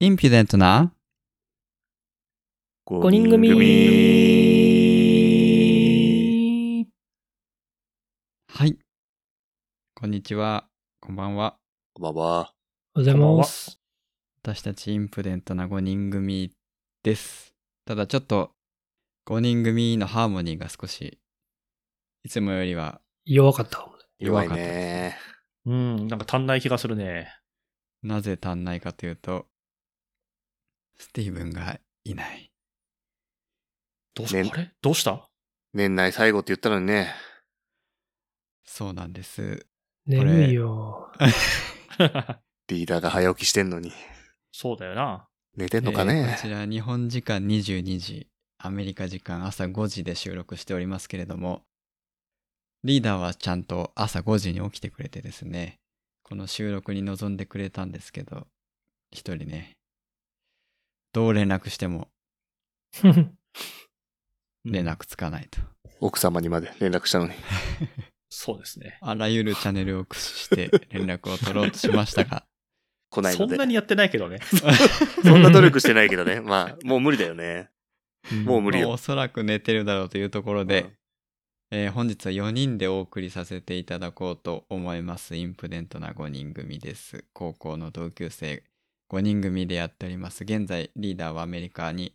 インピュデントな5人組はい。こんにちは。こんばんは。こんばんは。おはようございます。私たちインプデントな5人組です。ただちょっと5人組のハーモニーが少しいつもよりは弱かった。弱かったですね。うん、なんか足んない気がするね。なぜ足んないかというと、スティーブンがいない。どうした、ねあれ？どうした？年内最後って言ったのにね。そうなんです。眠いよ。リーダーが早起きしてんのに。そうだよな。寝てんのかえーねこ。ちら日本時間22時、アメリカ時間朝5時で収録しておりますけれども、リーダーはちゃんと朝5時に起きてくれてですね、この収録に臨んでくれたんですけど、一人ね、どう連絡しても連絡つかないと。奥様にまで連絡したのに。そうですね。あらゆるチャンネルを駆使して連絡を取ろうとしましたが、来ないので。そんなにやってないけどね。そんな努力してないけどね。まあ、もう無理だよね。もう無理よまあお。そらく寝てるだろうというところで、えー本日は4人でお送りさせていただこうと思います。インプデントな5人組です。高校の同級生5人組でやっております。現在、リーダーはアメリカに、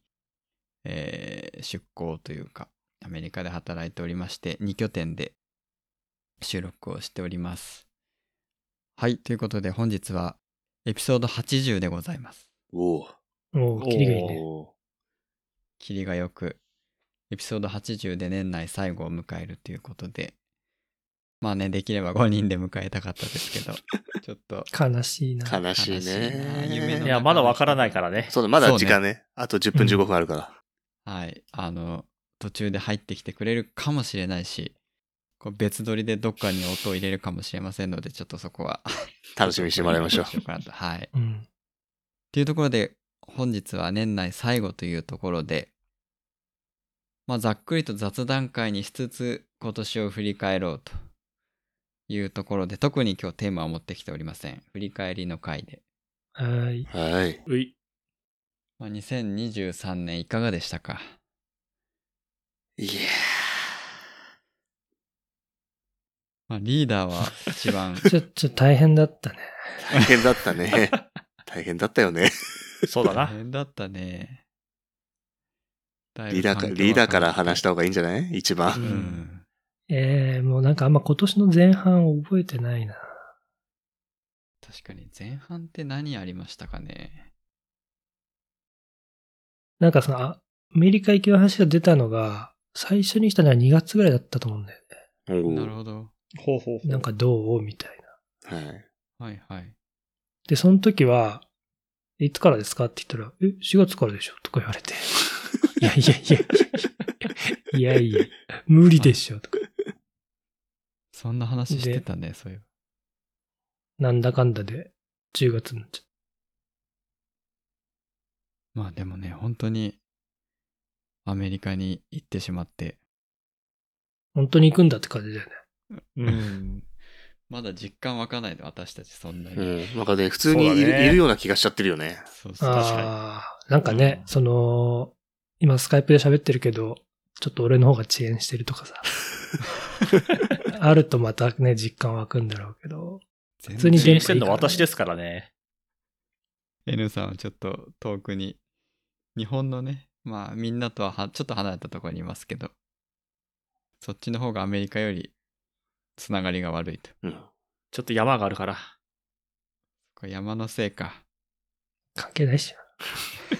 えー出向というか、アメリカで働いておりまして、2拠点で収録をしております。はい、ということで本日はエピソード80でございます。おうもう、キリがいいね。キリがよく、エピソード80で年内最後を迎えるということで、まあね、できれば5人で迎えたかったですけど、ちょっと、悲しいな。悲しい悲しいな夢。いや、まだわからないからね。そうだ、まだ時間ね。あと10分15分あるから。はい、あの、途中で入ってきてくれるかもしれないし、こう別撮りでどっかに音を入れるかもしれませんので、ちょっとそこは楽しみにしてもらいましょう。はい。うん。というところで、本日は年内最後というところで、まあ、ざっくりと雑談会にしつつ、今年を振り返ろうというところで、特に今日テーマを持ってきておりません。振り返りの回で。はーい。はい。うい。まあ、2023年いかがでしたか？いやまあ、リーダーは一番、ちょ、ちょ、大変だったね。ー大変だったね。大変だった よね。大そうだな。変だったね。リーダーかリーダーから話した方がいいんじゃない？一番。ううんん。えー、もうなんかあんま今年の前半覚えてないな。確かに前半って何ありましたかねなんかその、あアメリカ行きの話が出たのが、最初にしたのは2月ぐらいだったと思うんだよね。なるほど。ほうほうほう。なんかどう？みたいな。はい。はいはい。で、その時は、いつからですかって言ったら、え、4月からでしょ？とか言われて。いやいやいやいやいやいや、無理でしょ？とか。そんな話してたね、そういう。なんだかんだで10月になっちゃっまあでもね、本当にアメリカに行ってしまって、本当に行くんだって感じだよね。うん。まだ実感湧かないで、私たちそんなに。うん。なんかね、普通にいる,、ねいるような気がしちゃってるよね。そうそう。確かにああ、なんかね、うんその、今スカイプで喋ってるけど、ちょっと俺の方が遅延してるとかさ。あるとまたね、実感湧くんだろうけど。全普通に支援してんの私ですからね。N さんはちょっと遠くに、日本のね、まあみんなとははちょっと離れたところにいますけど、そっちの方がアメリカよりつながりが悪いと。うん。ちょっと山があるから。これ山のせいか。関係ないっしょ。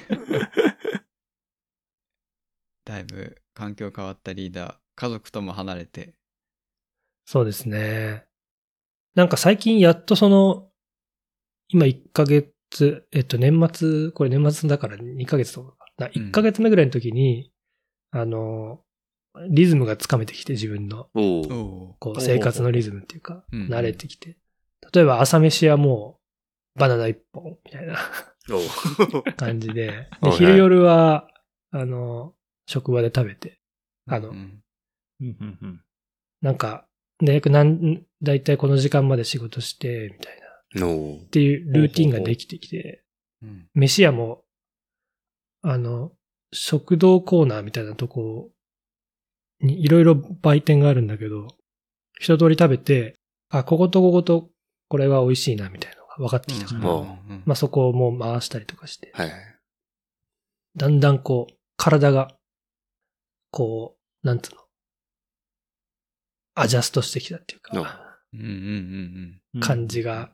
だいぶ環境変わったリーダー、家族とも離れて、そうですね。なんか最近やっとその、今1ヶ月、えっと年末、これ年末だから2ヶ月とかか。1ヶ月目ぐらいの時に、あの、リズムがつかめてきて自分の、こう生活のリズムっていうか、うん慣れてきて。例えば朝飯はもうバナナ1本みたいな。感じで、は いで昼夜は、あの、職場で食べて、あのうん。うんうんうん。なんか、大学なん、だいたいこの時間まで仕事して、みたいな。っていうルーティンができてきて、うん。飯屋も、あの、食堂コーナーみたいなとこにいろいろ売店があるんだけど、一通り食べて、あ、こことこことこれは美味しいなみたいなのが分かってきたから、うんうんまあそこをもう回したりとかして、はいはい。だんだんこう、体が、こう、なんつうの、アジャストしてきたっていううんか、うんうんうんうん。感じが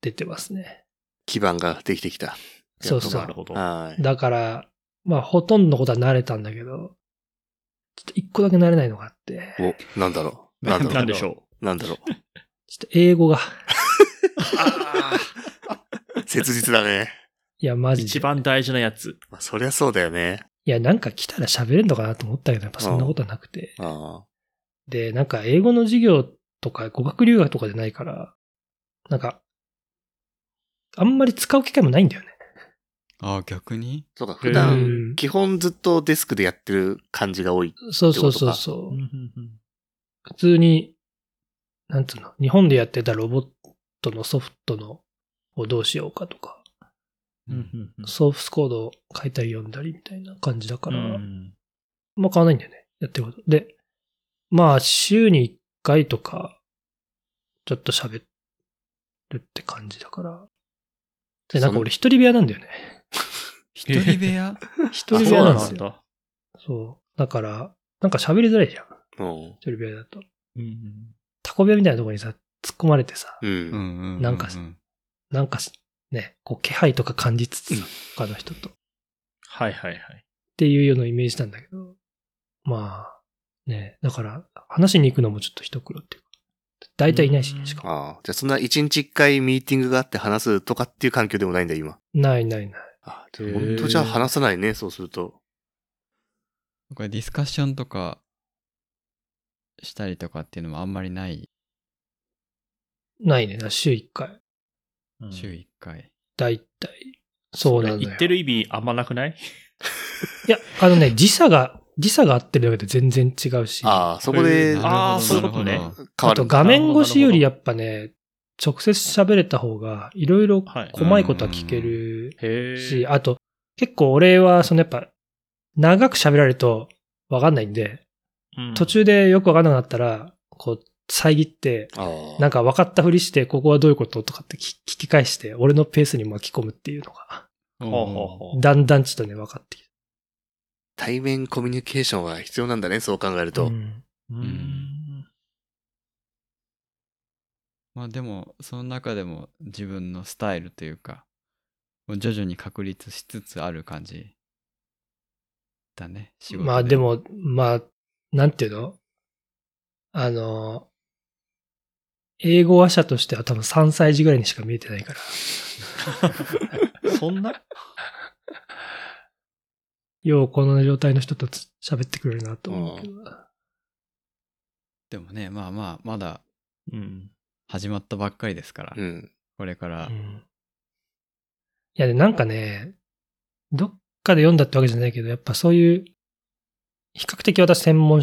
出てますね。基盤ができてきた。そうそうなるほど。はい。だから、まあ、ほとんどのことは慣れたんだけど、ちょっと一個だけ慣れないのがあって、お、なんだろう。なんだろう。なんでしょなんだろ ちょっと英語が、う。切実だね。いや、マう。ジで。一番大事なやつ。まあ、そりゃそうだよね。いや、なんか来たら喋れんのかなと思ったけど、やっぱそんなことはなくて。あで、なんか英語の授業とか語学留学とかじゃないから、なんか、あんまり使う機会もないんだよね。ああ、逆に？あ。そうか、普う段、ん基本ずっとデスクでやってる感じが多い。そうそうそうそう。うん普通に、なんつうの、日本でやってたロボットのソフトのをどうしようかとか、ソースコードを書いたり読んだりみたいな感じだから、うんまあ変わんないんだよね。やってること。で、まあ週に1回とか、ちょっと喋るって感じだから。で、なんか俺一人部屋なんだよね。一人部屋一人部屋？なんですよ。そうだ。そう。だから、なんか喋りづらいじゃん。うん。一人部屋だと。うんタコ部屋みたいなところにさ、突っ込まれてさ、う。うんんうんうなんかなんかね、こう気配とか感じつつさ、他の人と。っはいはいはい。ていうようなイメージなんだけど、まあ、ね、だから、話しに行くのもちょっと一苦労っていうか、大体いないししかも。ああ。じゃあそんな一日一回ミーティングがあって話すとかっていう環境でもないんだ、今。ないないない。あ本当じゃあ話さないね、そうすると。これディスカッションとかしたりとかっていうのもあんまりない？ないね、週1回。うん週1回。大体。そうなんだよ。言ってる意味あんまなくない？いや、あのね、時差が、時差が合ってるだけで全然違うし。ああ、そこであーそういうことねあと。画面越しよりやっぱね、直接喋れた方が、いろいろはい。細いことは聞けるへえ。し、あと、結構俺は、そのやっぱ、長く喋られるとわかんないんで、うん途中でよくわかんなくなったら、こう、遮って、ああ。なんか分かったふりして、ここはどういうこととかって聞聞き返して、俺のペースに巻き込むっていうのが、だんだんちょっとね、分かってき対面コミュニケーションは必要なんだね、そう考えるた。と。うんうん。まあでも、その中でも自分のスタイルというか、徐々に確立しつつある感じだね、仕事まあで、も、まあ、なんていうの？あの、英語話者としては多分3歳児ぐらいにしか見えてないから。そんな？ようこの状態の人とつ喋ってくれるなと思うけど。でもね、まあまあ、まだうん。始まったばっかりですから、うん。これからう、んいや、で、なんかね、どっかで読んだってわけじゃないけど、やっぱそういう、比較的私専門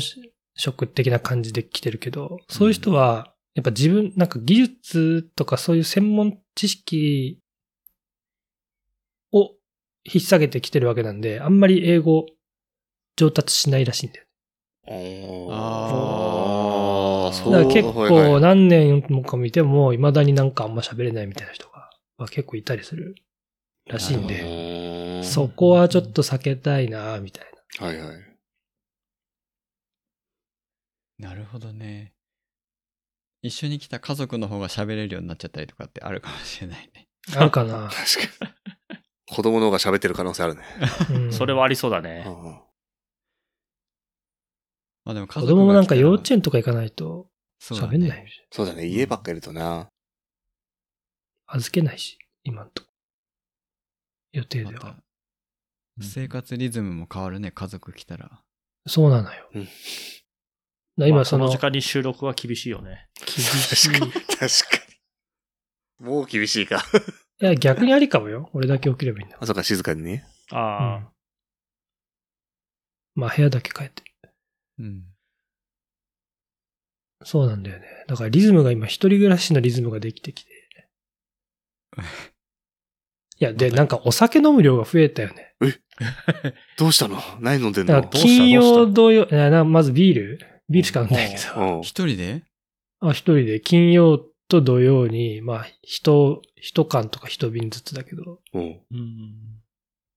職的な感じで来てるけど、そういう人は、やっぱ自分、なんか技術とかそういう専門知識を引っ提げてきてるわけなんで、あんまり英語上達しないらしいんだよ。ああ、そうだから結構何年もか見ても、未だになんかあんま喋れないみたいな人が、まあ、結構いたりするらしいんで、でそこはちょっと避けたいな、みたいな。はいはい。なるほどね。一緒に来た家族の方が喋れるようになっちゃったりとかってあるかもしれないね。あるかな。確かに。子供の方が喋ってる可能性あるね。うんそれはありそうだね。うんまあでも家子供もなんか幼稚園とか行かないとそうだね喋んないし、そうだね、家ばっかいるとな。預けないし、今んとこ。予定では。生活リズムも変わるね、家族来たら。そうなのよ。うんだ今その、まあこの時間に収録は厳しいよね。厳しい。確かに。確かに。もう厳しいか。いや、逆にありかもよ。俺だけ起きればいいんだあ、そうか、静かにね。うあん。まあ部屋だけ変えて。うん。そうなんだよね。だからリズムが今一人暮らしのリズムができてきて。いや、で、なんかお酒飲む量が増えたよね。どうしたの？何飲んでんの？だから金曜土曜、いやなまずビールビールしか飲んでないけど。うん一人で？あ、一人で金曜と土曜に、まあ、一、一缶とか一瓶ずつだけど、うん。うん。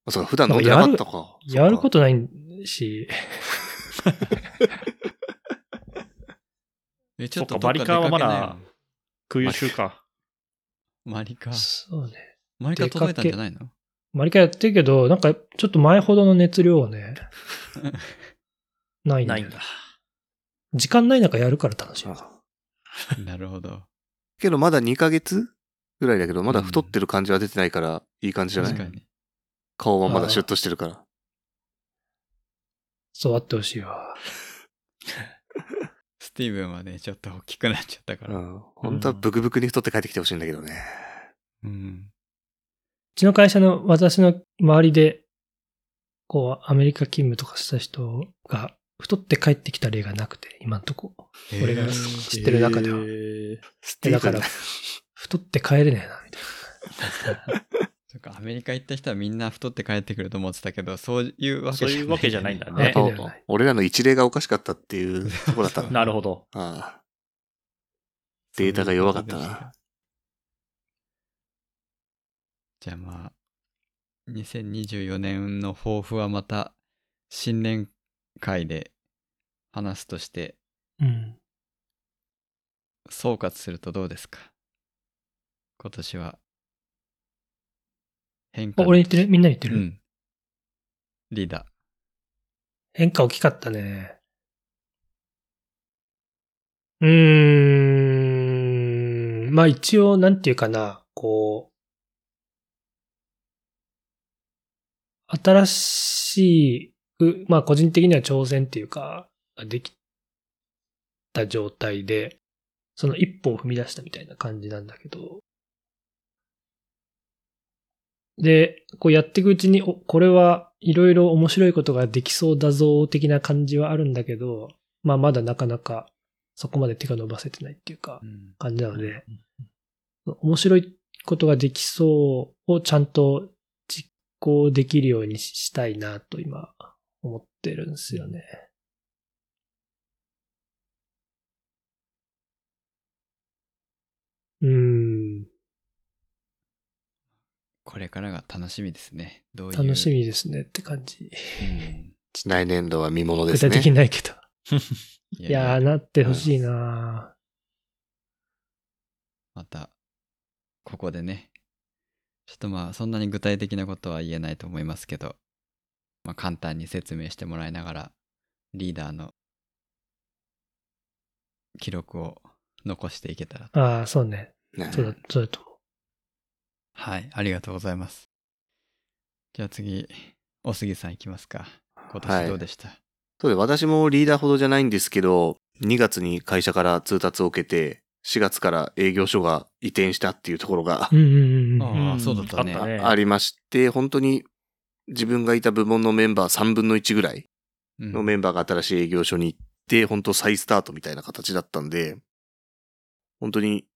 あ、そうか、普段飲んでなかったか。やることないし、え、ちょっとそっかバリカンはまだ空輸週か。マリカ。そうね。マリカ届いたんじゃないの？マリカやってるけど、なんかちょっと前ほどの熱量はね、ないんだよないんだ。時間ない中やるから楽しい。あなるほど。けどまだ2ヶ月ぐらいだけど、まだ太ってる感じは出てないから、いい感じじゃない？確かに。顔はまだシュッとしてるから。そうあってほしいわ。スティーブンはね、ちょっと大きくなっちゃったから。うん。本当はブクブクに太って帰ってきてほしいんだけどね。うん。うちの会社の私の周りで、こう、アメリカ勤務とかした人が太って帰ってきた例がなくて、今んとこ。俺が知ってる中では。へーだから、太って帰れねえな、みたい そっか、アメリカ行った人はみんな太って帰ってくると思ってたけど、そういうわけそういうわけじゃないんだな。ね俺らの一例がおかしかったっていうとこだったの。なるほど。ああデータが弱かったな。じゃあまあ、2024年の抱負はまた新年会で話すとして、な。うん。総括するとどうですか？今年は。変化あ俺言ってる？みんな言ってる、うん。リーダー。変化大きかったね。うーん。まあ一応、なんていうかな、こう、新しく、まあ個人的には挑戦っていうか、できた状態で、その一歩を踏み出したみたいな感じなんだけど、で、こうやっていくうちに、お、これはいろいろ面白いことができそうだぞ、的な感じはあるんだけど、まあまだなかなかそこまで手が伸ばせてないっていうかう、ん。感じなので、面白いことができそうをちゃんと実行できるようにしたいなと今思ってるんですよね。うーん、これからが楽しみですね。どういう。楽しみですねって感じ。うん。来年度は見物です具体的にね。ないけど。いいやー、なってほしいなまた、ここでね、ちょっとまあ、そんなに具体的なことは言えないと思いますけど、まあ、簡単に説明してもらいながら、リーダーの記録を残していけたらと。ああ、そうね。ねそうだ、そうだと思う。はい、ありがとうございます。じゃあ次、お杉さんいきますか。今年どうでした、そうで、私もリーダーほどじゃないんですけど、2月に会社から通達を受けて、4月から営業所が移転したっていうところがうんうんうんうん。ああんそうだったねあったね。ありまして、本当に自分がいた部門のメンバー3分の1ぐらいうんのメンバーが新しい営業所に行って、本当再スタートみたいな形だったんで、本当に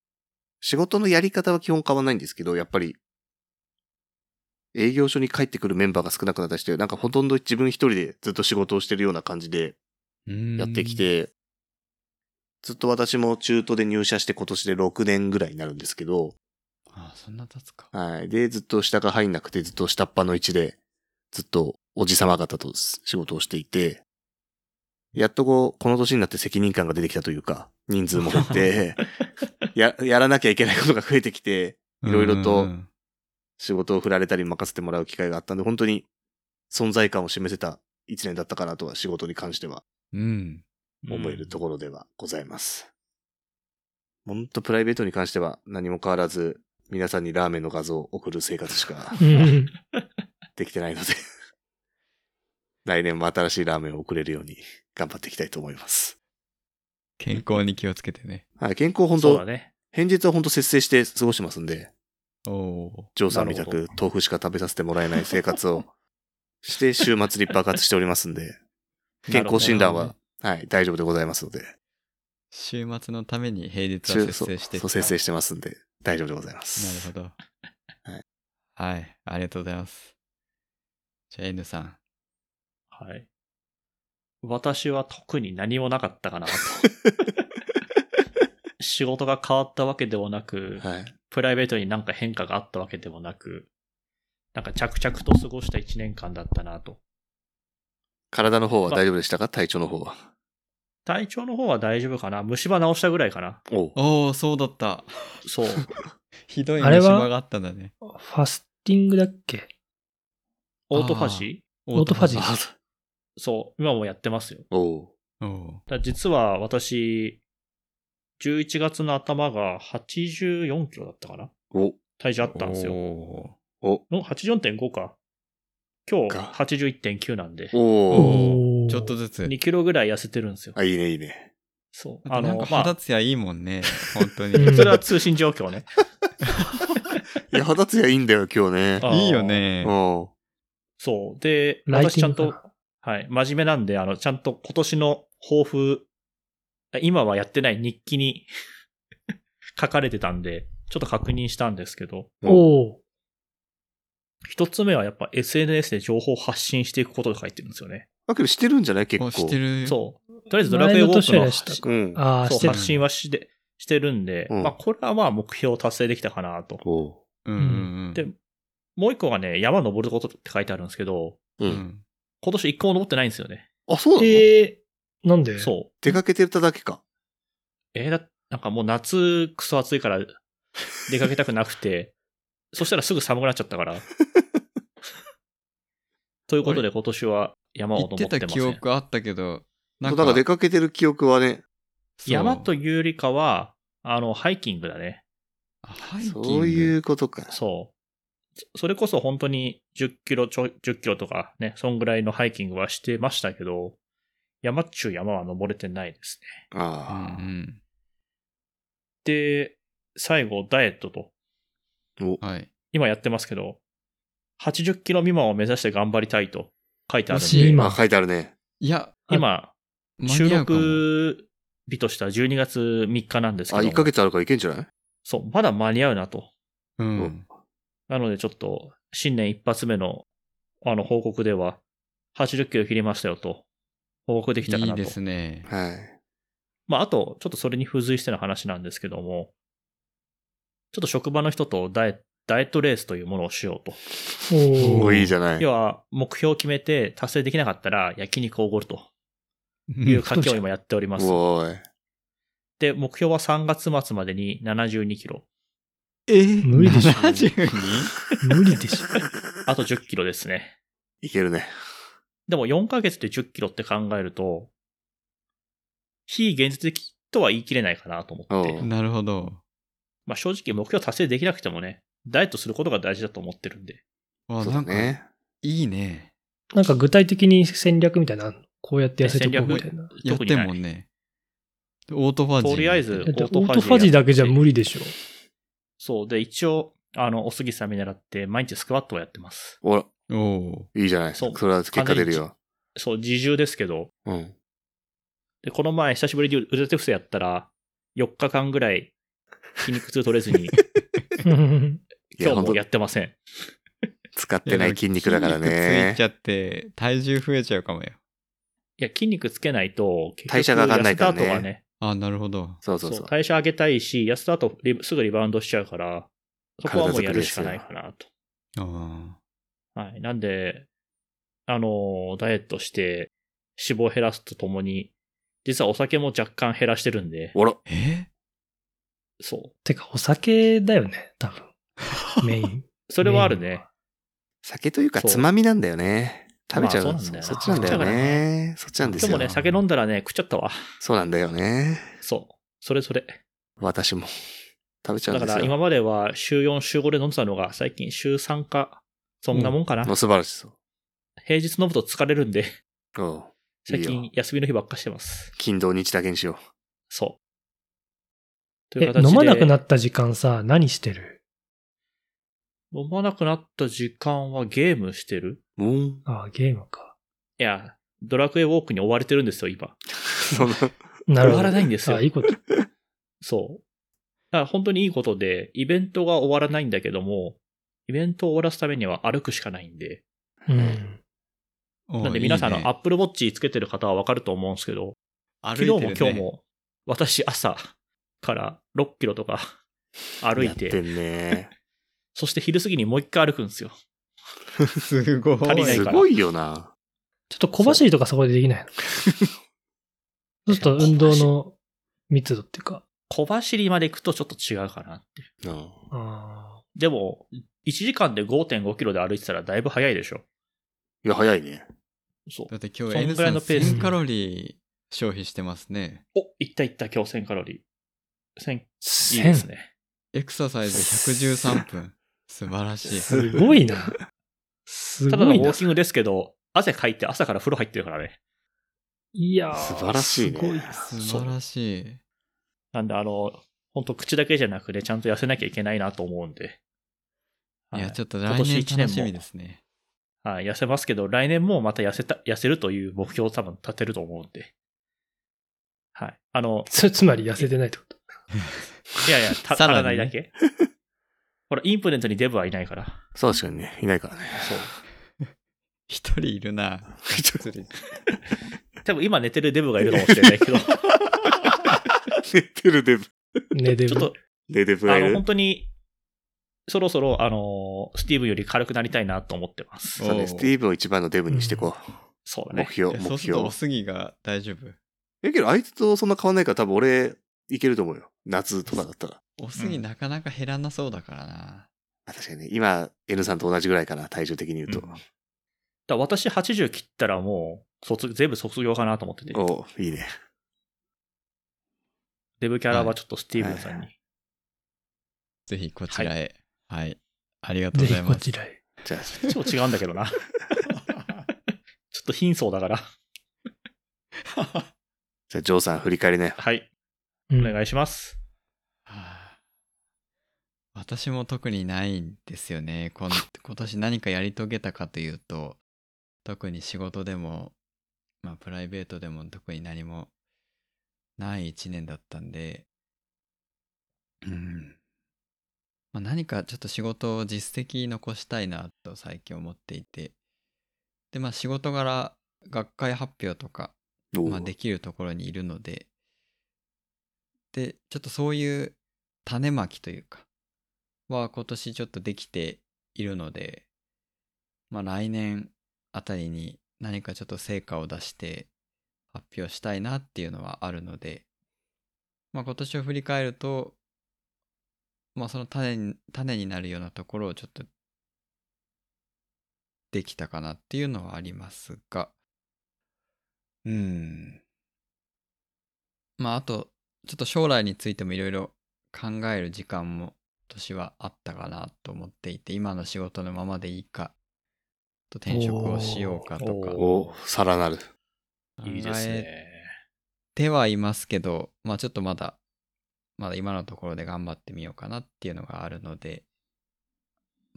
仕事のやり方は基本変わんないんですけど、やっぱり営業所に帰ってくるメンバーが少なくなったりして、なんかほとんど自分一人でずっと仕事をしてるような感じでやってき、て、ずっと私も中途で入社して今年で6年ぐらいになるんですけど、ああ、そんな経つか。はい。で、ずっと下が入んなくて、ずっと下っ端の位置で、ずっとおじさま方と仕事をしていて、やっとこう、この年になって責任感が出てきたというか、人数も減って、や、やらなきゃいけないことが増えてきて、いろいろとうん仕事を振られたり任せてもらう機会があったんで、本当に存在感を示せた一年だったかなとは仕事に関してはうん。思えるところではございます。本当プライベートに関しては何も変わらず、皆さんにラーメンの画像を送る生活しか できてないので、来年も新しいラーメンを送れるように頑張っていきたいと思います。健康に気をつけてね。はい、健康本当、そうだね。平日は本当節制して過ごしてますんで、おおジョーさんみたく豆腐しか食べさせてもらえない生活をして 週末に爆発しておりますんで、健康診断は、はい、大丈夫でございますので、週末のために平日は節制してそう、そう節制してますんで、大丈夫でございます。なるほど。はいはい。ありがとうございます。じゃあ N さん。はい。私は特に何もなかったかなと。仕事が変わったわけでもなく、はい。プライベートになんか変化があったわけでもなく、なんか着々と過ごした一年間だったなと。体の方は大丈夫でしたか？体調の方は。体調の方は大丈夫かな虫歯治したぐらいかなおうおー、そうだった。そう。ひどい虫歯があったんだね。ファスティングだっけ？オートファジオートファジーあそう。今もやってますよ。おうだ実は私、11月の頭が84キロだったかなお、体重あったんですよ。おお、の84.5か。今日か81.9なんで、ーおおーちょっとずつ。2キロぐらい痩せてるんですよ。あ、いいね、いいね。そう。あとなんかま肌ツヤいいもんね。本当に。うんそれは通信状況ね。いや、肌ツヤいいんだよ、今日ね。いいよね。おうそう。で、私ちゃんとはい、真面目なんで、あの、ちゃんと今年の抱負、今はやってない日記に 書かれてたんで、ちょっと確認したんですけど、おお一つ目はやっぱ SNS で情報を発信していくことが書いてるんですよね。だけどしてるんじゃない？結構。おしてる。そう。とりあえずドラクエウォークの前のうん。ああ、そう発信はして、してるんで、うんまあこれはまあ目標を達成できたかなと。おう。うんうんうん。でもう一個がね、山登ることって書いてあるんですけど、う。うんん。今年一個も登ってないんですよね。あ、そうなの？えー、なんで？そう。出かけてただけか。えーだ、なんかもう夏クソ暑いから出かけたくなくて、そしたらすぐ寒くなっちゃったから。ということで今年は山を行ってた記登ってません。憶あったけど、なんか出かけてる記憶はね、山というよりかは、あの、ハイキングだね。あハイキングそういうことか。そう。そそれこそ本当に10キロちょ、10キロとかね、そんぐらいのハイキングはしてましたけど、山っちゅう山は登れてないですね。うんあうんで、最後、ダイエットと。はい。今やってますけど、80キロ未満を目指して頑張りたいと書いてあるんで、今あ、書いてあるね。いや、今、収録日としては12月3日なんですけあ、ど、1ヶ月あるからいけんじゃない？そう、まだ間に合うなと。うん。なのでちょっと、新年一発目の、あの、報告では、80キロ切りましたよと、報告できたかなと。いいですね。はい。まあ、あと、ちょっとそれに付随しての話なんですけども、ちょっと職場の人とダイエダイエットレースというものをしようと。おおいいじゃない。要は、目標を決めて達成できなかったら焼肉をおごるという賭けを今やっております。おーい。で、目標は3月末までに72キロ。え無理でしょ 72? 無理でしょ。あと10キロですね。いけるね。でも4ヶ月で10キロって考えると、非現実的とは言い切れないかなと思ってう。んなるほど。まあ正直目標達成できなくてもね、ダイエットすることが大事だと思ってるんで。わ、そうなんか、だね。いいね。なんか具体的に戦略みたいなこうやって痩せていこうみたいな。やってもんね。でオートファジー。とりあえずオオートファジーートファジーだけじゃ無理でしょ。そう。で、一応、あの、お杉さん見習って、毎日スクワットをやってます。おら、おおいいじゃない。そそうれは結果出るよ。そう、自重ですけど、うん。で、この前、久しぶりに腕立て伏せやったら、4日間ぐらい筋肉痛取れずに、いや、今日もやってません。使ってない筋肉だから筋肉ついねち。ゃって、体重増えちゃうかもよ。いや、筋肉つけないと、代謝が上がんないからね痩せた後はね、あ、なるほど。そうそうそう。代謝上げたいし、痩せた後リすぐリバウンドしちゃうから、そこはもうやるしかないかなと。あはい。なんで、あの、ダイエットして、脂肪を減らすとともに、実はお酒も若干減らしてるんで、おら、ーえ？そう。てか、お酒だよね、多分。メイン。それはあるね。酒というかつまみなんだよね。食べちゃう。まあそうなんだよなそっちなんだよね。そっちなんですよ。でもね、酒飲んだらね、食っちゃったわ。そうなんだよね。そう。それそれ。私も。食べちゃうんですよ。だから今までは週4、週5で飲んでたのが、最近週3か、そんなもんかな。もう素晴らしそう。平日飲むと疲れるんで、おう最いいよ近休みの日ばっかしてます。金土日だけにしよそう。というえ、形で。飲まなくなった時間さ、何してる？飲まなくなった時間はゲームしてる？う。もう、ああ、ゲームか。いや、ドラクエウォークに追われてるんですよ、今。その、なるほど。終わらないんですよあいいこと。そう。だから本当にいいことで、イベントが終わらないんだけども、イベントを終わらすためには歩くしかないんで。うん。なんで皆さん、あの、あ Apple Watch つけてる方はわかると思うんですけど、歩昨日いてるねも今日も、私朝から6キロとか歩いやってて、んね。そして昼過ぎにもう一回歩くんですよ。すごい。足りないからすごいよな。ちょっと小走りとかそこでできないの？ちょっと運動の密度っていうか。小走りまで行くとちょっと違うかなっていう。うんあでも、1時間で5.5キロで歩いてたらだいぶ早いでしょ。いや、早いね。そうだ。って今日そん N ぐらさんいのペース1000カロリー消費してますね。お、いったいった今日1000カロリー。1000、いい1000ですね。エクササイズ113分。素晴らしい。すごいな。すただのウォー。キングですけど、汗かいて朝から風呂入ってるからね。いやー素晴らしいねすごい。素晴らしい。なんであの、本当口だけじゃなくね、ちゃんと痩せなきゃいけないなと思うんで。いや、ちょっと今来年年一年も楽しみですね。はい、痩せますけど、来年もまた痩せた、痩せるという目標を多分立てると思うんで。はい。あの、それつまり痩せてないってこと？いやいや、た足らないだけ。ほら、インプデントにデブはいないから。そう確かにね、いないからね。そう。一人いるな。多分今寝てるデブがいるかもしれないけど、ち寝てるデブ。ね、でもょっと、寝デブがあの、いる本。当に、そろそろ、あの、スティーブンより軽くなりたいなと思ってます。そうね、スティーブを一番のデブにしていこう。そうだね。目標、目えそうすると、標お。すぎが大丈夫。え、けどあいつとそんな変わんないから多分俺、いけると思うよ。夏とかだったら。おすぎうんなかなか減らなそうだからな。あ確かにね、今、N さんと同じぐらいかな、体重的に言うと。うんだ私80切ったらもう、卒、全部卒業かなと思ってて。おういいね。デブキャラはちょっとスティーブンさんに。ぜひこちらへ。はい。ありがとうございます。こちらへ。じゃあ、ちょっと違うんだけどな。ちょっと貧相だから。じゃあ、ジョーさん振り返りね。はい。うんお願いします。はあ私も特にないんですよね。今年何かやり遂げたかというと、特に仕事でも、まあプライベートでも特に何もない一年だったんで、うん。まあ、何かちょっと仕事を実績残したいなと最近思っていて、で、まあ仕事柄、学会発表とか、まあ、できるところにいるので、で、ちょっとそういう種まきというか、は今年ちょっとできているので、まあ来年あたりに何かちょっと成果を出して発表したいなっていうのはあるので、まあ今年を振り返ると、まあその種に種になるようなところをちょっとできたかなっていうのはありますが、うん。まああと、ちょっと将来についてもいろいろ考える時間も今年はあったかなと思っていて、今の仕事のままでいいか、と転職をしようかとかおおさらなる。考いいですえね。てはいますけど、まあちょっとまだ、まだ今のところで頑張ってみようかなっていうのがあるので、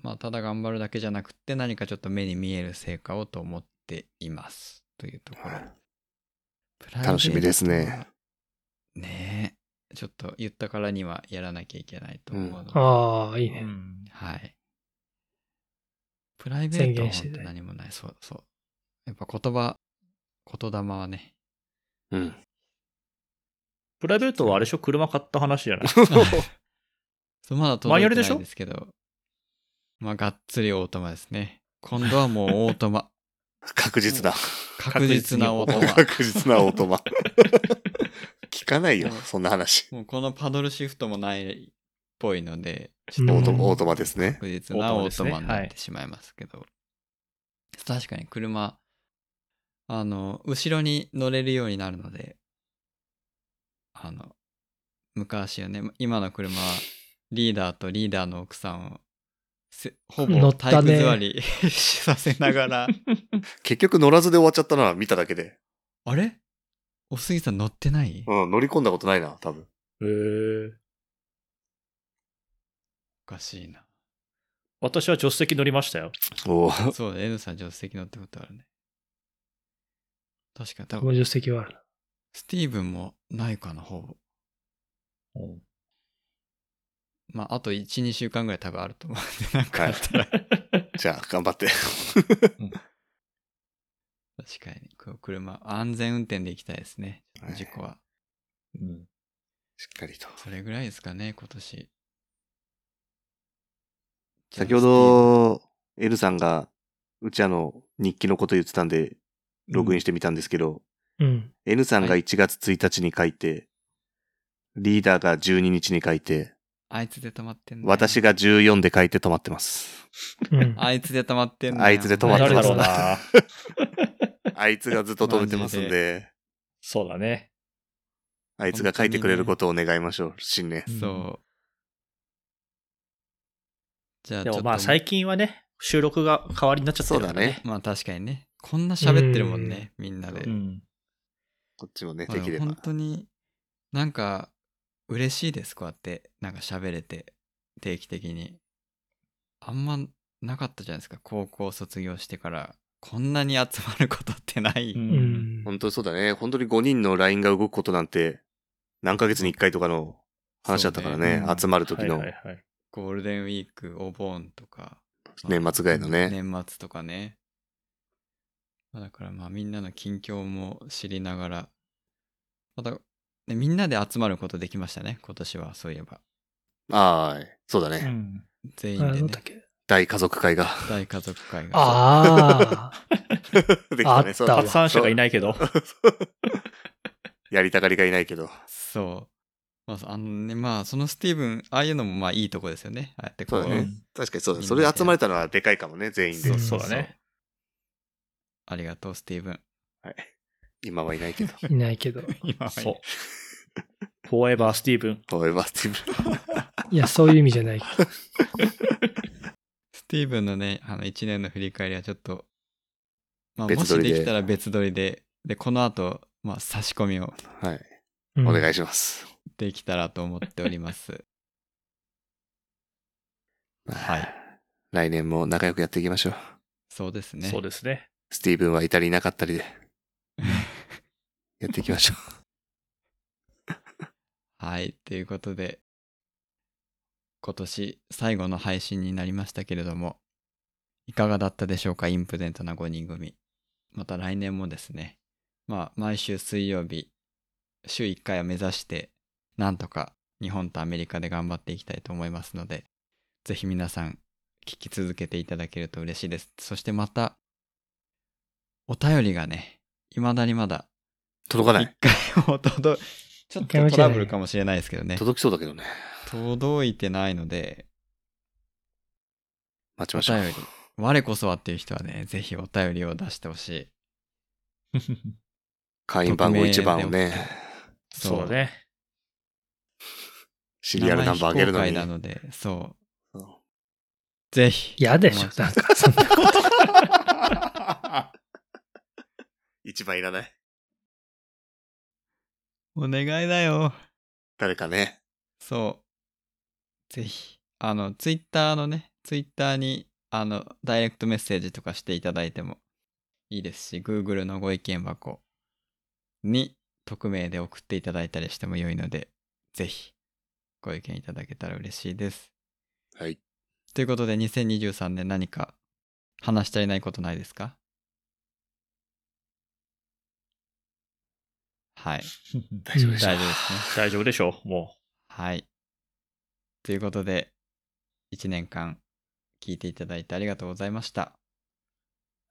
まあただ頑張るだけじゃなくって何かちょっと目に見える成果をと思っています。というところ。楽しみですね。ねえ。ちょっと言ったからにはやらなきゃいけないと思うので、ああ、いいうね。ん。はい。プライベートは何もない。そうそう。やっぱ言葉、言霊はね。うん。プライベートはあれでしょ？車買った話じゃない？そうまだ届いてないマニュアルでしょ？んですけど、まあ、がっつりオートマですね。今度はもうオートマ。確実だ。確実なオートマ。確実なオートマ。聞かないよ、そんな話。もうこのパドルシフトもないっぽいので、うんオートマ、オートマですね。確実なオートマになってしまいますけど。確かに車、あの、後ろに乗れるようになるので、あの、昔はね、今の車はリーダーとリーダーの奥さんをせほぼ乗ったね体育座り させながら、結局乗らずで終わっちゃったな、見ただけで。あれ？おすぎさん乗ってない？おうん、乗り込んだことないな、多分。へーかしいな。私は助手席乗りましたよ。おーそうだ、N さん助手席乗ったことあるね。確かに多この分、助手席はあるな。スティーブンもないかな、ほぼ。うんまあ、あと1、2週間ぐらい多分あると思うんで、なんかあったら、じゃあ、頑張って。確かに、こう車、安全運転で行きたいですね。はい事故は。うん。しっかりと。それぐらいですかね、今年。先ほど、L さんが、うちあの、日記のこと言ってたんで、ログインしてみたんですけど、うん。N さんがはい1月1日に書いて、リーダーが12日に書いて、あいつで止まってんの。私が14で書いて止まってます。うん。あいつで止まってんの。あいつで止まってます誰だろうな。あいつがずっと止めてますんマジで、そうだね。あいつが書いてくれることを願いましょう、新年。そう。じゃあ、でもまあ最近はね、収録が代わりになっちゃってるからそうだね。まあ確かにね。こんな喋ってるもんね、みんなで。うん。こっちもね、まあできれば本。当になんか嬉しいですこうやってなんか喋れて定期的にあんまなかったじゃないですか高校卒業してからこんなに集まることってない、んん。本当にそうだね。本当に5人の LINE が動くことなんて、何ヶ月に1回とかの話だったからね、ねうん集まる時のはいはいはい。ゴールデンウィークお盆とか年末ぐらいのね。年末とかねまあだからまあみんなの近況も知りながらまた、ね、みんなで集まることできましたね今年はそういえばああ、そうだうね。ん。全員でね大家族会が大家族会がああ。できたね。あったわそう発散者がいないけど。やりたがりがいないけど。そう。まあ、あのね、まあ、そのスティーブン、ああいうのもまあいいとこですよね。ああやってこう、そうだねうん確かにそうだ。それで集まれたのはでかいかもね、全員でそう。そうだね。ありがとう、スティーブン。今はいないけど。いないけど。今はそう。フォーエバースティーブン。フォーエバースティーブいや、そういう意味じゃない。スティーブンのね、あの、1年の振り返りはちょっと、まあ、もし別撮りでできたら別撮りで、で、この後、まあ、差し込みをはい。うんお願いします。できたらと思っております。はい。来年も仲良くやっていきましょう。そうですね。そうですね。スティーブンはいたりいなかったりで、やっていきましょ はい。ということで、今年最後の配信になりましたけれども、いかがだったでしょうか？インプデントな5人組。また来年もですね、まあ、毎週水曜日、週1回を目指して、なんとか日本とアメリカで頑張っていきたいと思いますので、ぜひ皆さん聞き続けていただけると嬉しいです。そしてまた、お便りがね、未だにまだう。届かな一い。回も届ちょっとトラブルかもしれないですけどね。届きそうだけどね。届いてないので、お待ちましょう。便り、我こそはっていう人はね、ぜひお便りを出してほしい。会員番号1番をね、そうだね。シリアルナンバーあげるのに。なので、そう。そうぜひ。嫌でしょ、なんか、そんなこと。一番いらない。お願いだよ。誰かね。そう。ぜひ。あの、ツイッターのね、ツイッターに、あの、ダイレクトメッセージとかしていただいてもいいですし、Google のご意見箱に匿名で送っていただいたりしても良いので、ぜひご意見いただけたら嬉しいです。はい。ということで、2023年何か話し足りないことないですか？はい。大丈夫でしょう大丈夫ですね。大丈夫でしょう、もはい。ということで、1年間聞いていただいてありがとうございました。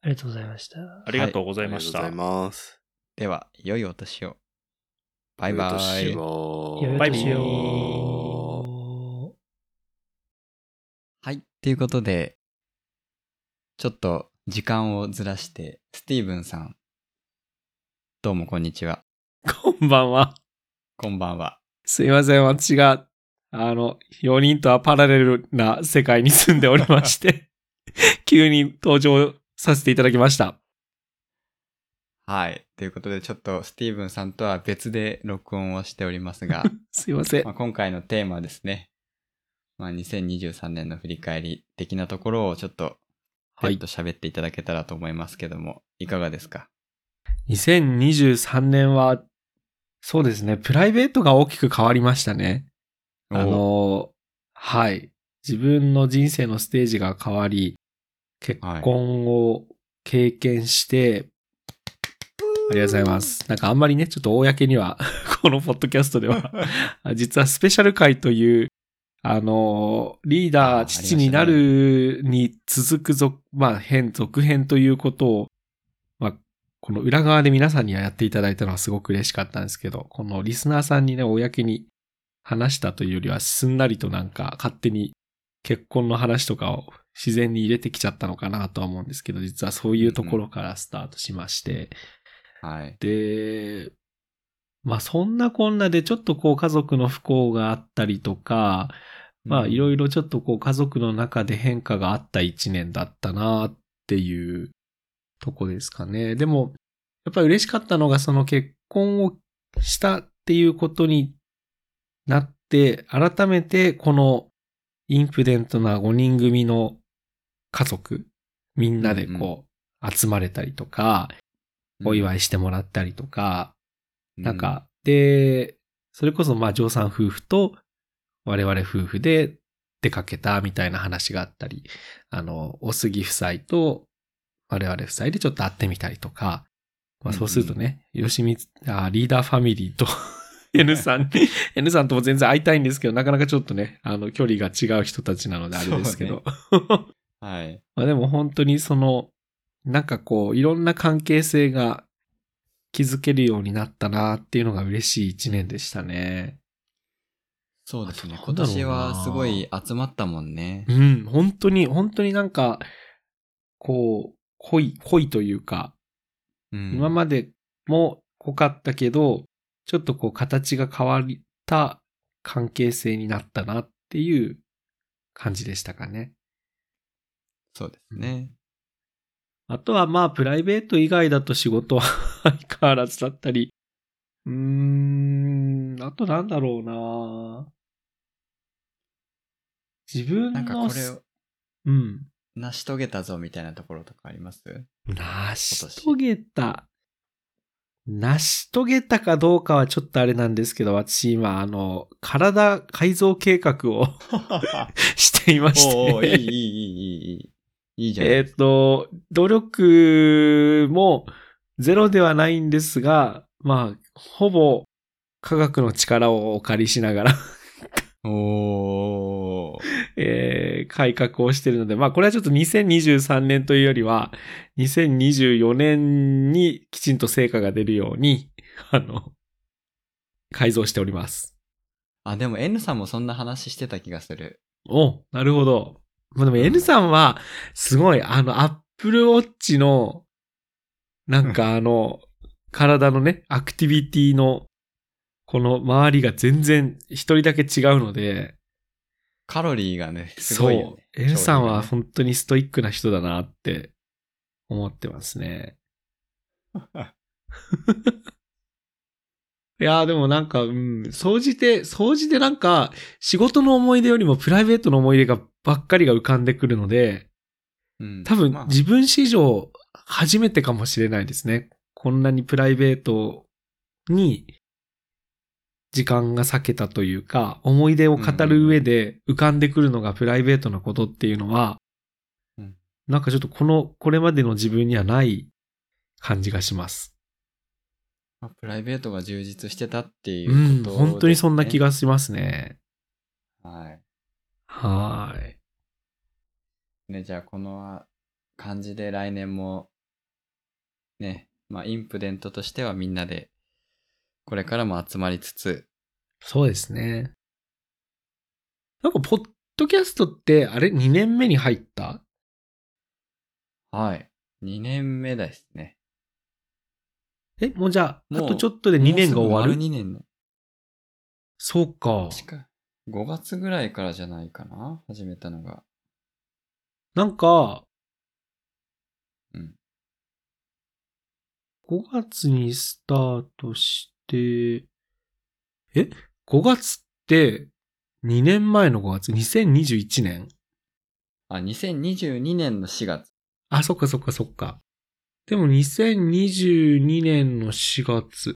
ありがとうございました。う。ありがとうございました。ありがとうございます。では、良いお年を。バイバイ。バイビーお年をはい。ということで、ちょっと時間をずらして、スティーブンさん、どうもこんにちは。こんばんは。こんばんは。すいません、私が、あの、4人とはパラレルな世界に住んでおりまして、急に登場させていただきました。はい。ということで、ちょっとスティーブンさんとは別で録音をしておりますが、すいませんまあ、。今回のテーマはですね、まあ、2023年の振り返り的なところをちょっと、はいと喋っていただけたらと思いますけども、いかがですか？2023年は、そうですね、プライベートが大きく変わりましたね。あおの、はい。自分の人生のステージが変わり、結婚を経験して、ありがとうございます。なんかあんまりね、ちょっと公には、このポッドキャストでは、実はスペシャル回という、あの、リーダー、父になるに続く続、まあ、編、続編ということを、まあ、この裏側で皆さんにはやっていただいたのはすごく嬉しかったんですけど、このリスナーさんにね、公に話したというよりは、すんなりとなんか勝手に結婚の話とかを自然に入れてきちゃったのかなとは思うんですけど、実はそういうところからスタートしまして、はい。で、まあそんなこんなでちょっとこう家族の不幸があったりとか、まあいろいろちょっとこう家族の中で変化があった一年だったなっていうとこですかね。でも、やっぱり嬉しかったのがその結婚をしたっていうことになって、改めてこのインプデントな5人組の家族、みんなでこう集まれたりとか、お祝いしてもらったりとか、なんか、で、それこそまあ、ジョーさん夫婦と我々夫婦で出かけたみたいな話があったり、あの、お杉夫妻と我々夫妻でちょっと会ってみたりとか、まあそうするとね、吉見、あリーダーファミリーと N さん、N さんとも全然会いたいんですけど、なかなかちょっとね、あの、距離が違う人たちなのであれですけど。はい。まあでも本当にその、なんかこう、いろんな関係性が築けるようになったなっていうのが嬉しい一年でしたね。そうですね。今年はすごい集まったもんね。うん、本当に、本当になんか、こう、濃い、濃いというか、うん今までも濃かったけど、ちょっとこう形が変わった関係性になったなっていう感じでしたかね。そうですね。あとはまあ、プライベート以外だと仕事は相変わらずだったり。うーん、あとなんだろうな自分の、なんかこれをうん。成し遂げたぞみたいなところとかあります？成し遂げた。成し遂げたかどうかはちょっとあれなんですけど、私今、あの、体改造計画を していまして。おーいい、いい、いい、いい、いい。じゃないえっ、ですか。と、努力もゼロではないんですが、まあ、ほぼ科学の力をお借りしながら、おー。えー改革をしているので、まあこれはちょっと2023年というよりは、2024年にきちんと成果が出るように、あの、改造しております。あ、でも N さんもそんな話してた気がする。おなるほど。まあでも N さんは、すごい、あの、Apple Watch の、なんかあの、体のね、アクティビティの、この周りが全然一人だけ違うので、カロリーがね、すそうごいよね。。N さんは本当にストイックな人だなって思ってますね。いやーでもなんか、うん、掃除で、掃除でなんか、仕事の思い出よりもプライベートの思い出がばっかりが浮かんでくるので、うん多分まあ自分史上初めてかもしれないですね。こんなにプライベートに時間が割けたというか、思い出を語る上で浮かんでくるのがプライベートなことっていうのは、うんなんかちょっとこの、これまでの自分にはない感じがします。まあプライベートが充実してたっていううん、こと、本当にそんな気が。がしますね。はい。はーい。ね、じゃあこの感じで来年も、ね、まあインプデントとしてはみんなで、これからも集まりつつ、そうですね。なんか、ポッドキャストって、あれ ?2 年目に入った？はい。2年目ですね。え、もうじゃあ、あもうとちょっとで2年が終わる？2年の。そうか。確か、5月ぐらいからじゃないかな始めたのが。なんか、うん。5月にスタートして、え ?5 月って2年前の5月 ?2021 年？あ、2022年の4月。あ、そっかそっかそっか。でも2022年の4月。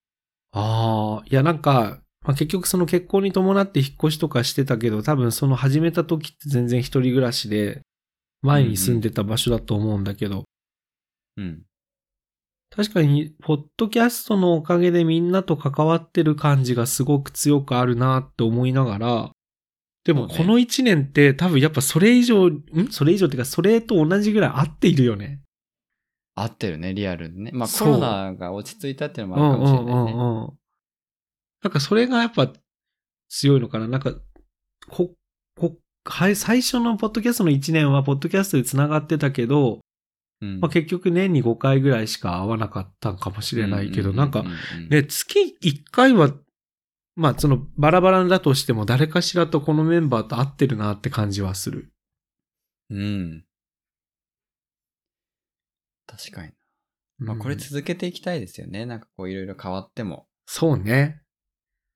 ああ、いやなんか、まあ、結局その結婚に伴って引っ越しとかしてたけど、多分その始めた時って全然一人暮らしで、前に住んでた場所だと思うんだけど、うん。確かに、ポッドキャストのおかげでみんなと関わってる感じがすごく強くあるなって思いながら、でもこの一年って多分やっぱそれ以上、ん？それ以上っていうかそれと同じぐらい合っているよね。合ってるね、リアルにね。まあコロナが落ち着いたっていうのうもあるかもしれんうんないね。うんうん。なんかそれがやっぱ強いのかな。なんか、こ、こ、はい、最初のポッドキャストの1年はポッドキャストで繋がってたけど、うんまあ、結局年に5回ぐらいしか会わなかったんかもしれないけど、なんか、ううんね、月1回は、まあそのバラバラだとしても誰かしらとこのメンバーと会ってるなって感じはする。うん。確かに。まあこれうん続けていきたいですよね。なんかこういろいろ変わっても。そうね。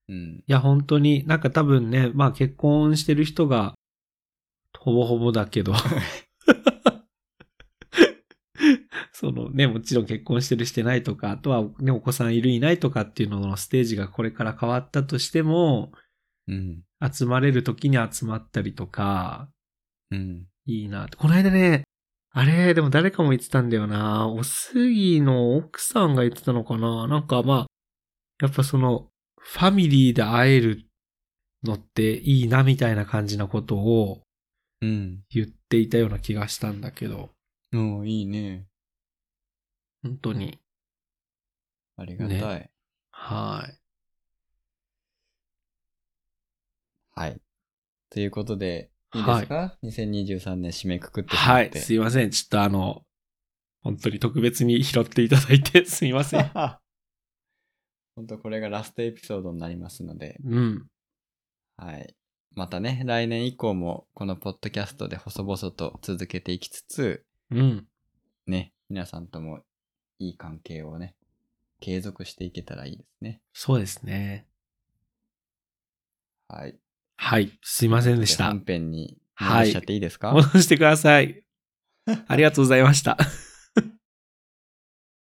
うん。いや、本当に、なんか多分ね、まあ結婚してる人が、ほぼほぼだけど。そのね、もちろん結婚してるしてないとか、あとはね、お子さんいるいないとかっていうののステージがこれから変わったとしても、うん。集まれる時に集まったりとか、うん。いいな。この間ね、あれ、でも誰かも言ってたんだよな。おすぎの奥さんが言ってたのかな。なんかまあ、やっぱその、ファミリーで会えるのっていいなみたいな感じなことをうん。言っていたような気がしたんだけど、うん、いいね。本当に。ありがたい。ねはい。はい。ということで、いいですか、?2023 年締めくくってはい。すいません。ちょっとあの、本当に特別に拾っていただいて すいません。本当これがラストエピソードになりますので、うん。はい。またね、来年以降もこのポッドキャストで細々と続けていきつつ、うん。ね、皆さんともいい関係をね、継続していけたらいいですね。そうですね。はい。はい。すいませんでした本。編にはい戻しちゃっていいですか、戻してください。ありがとうございました。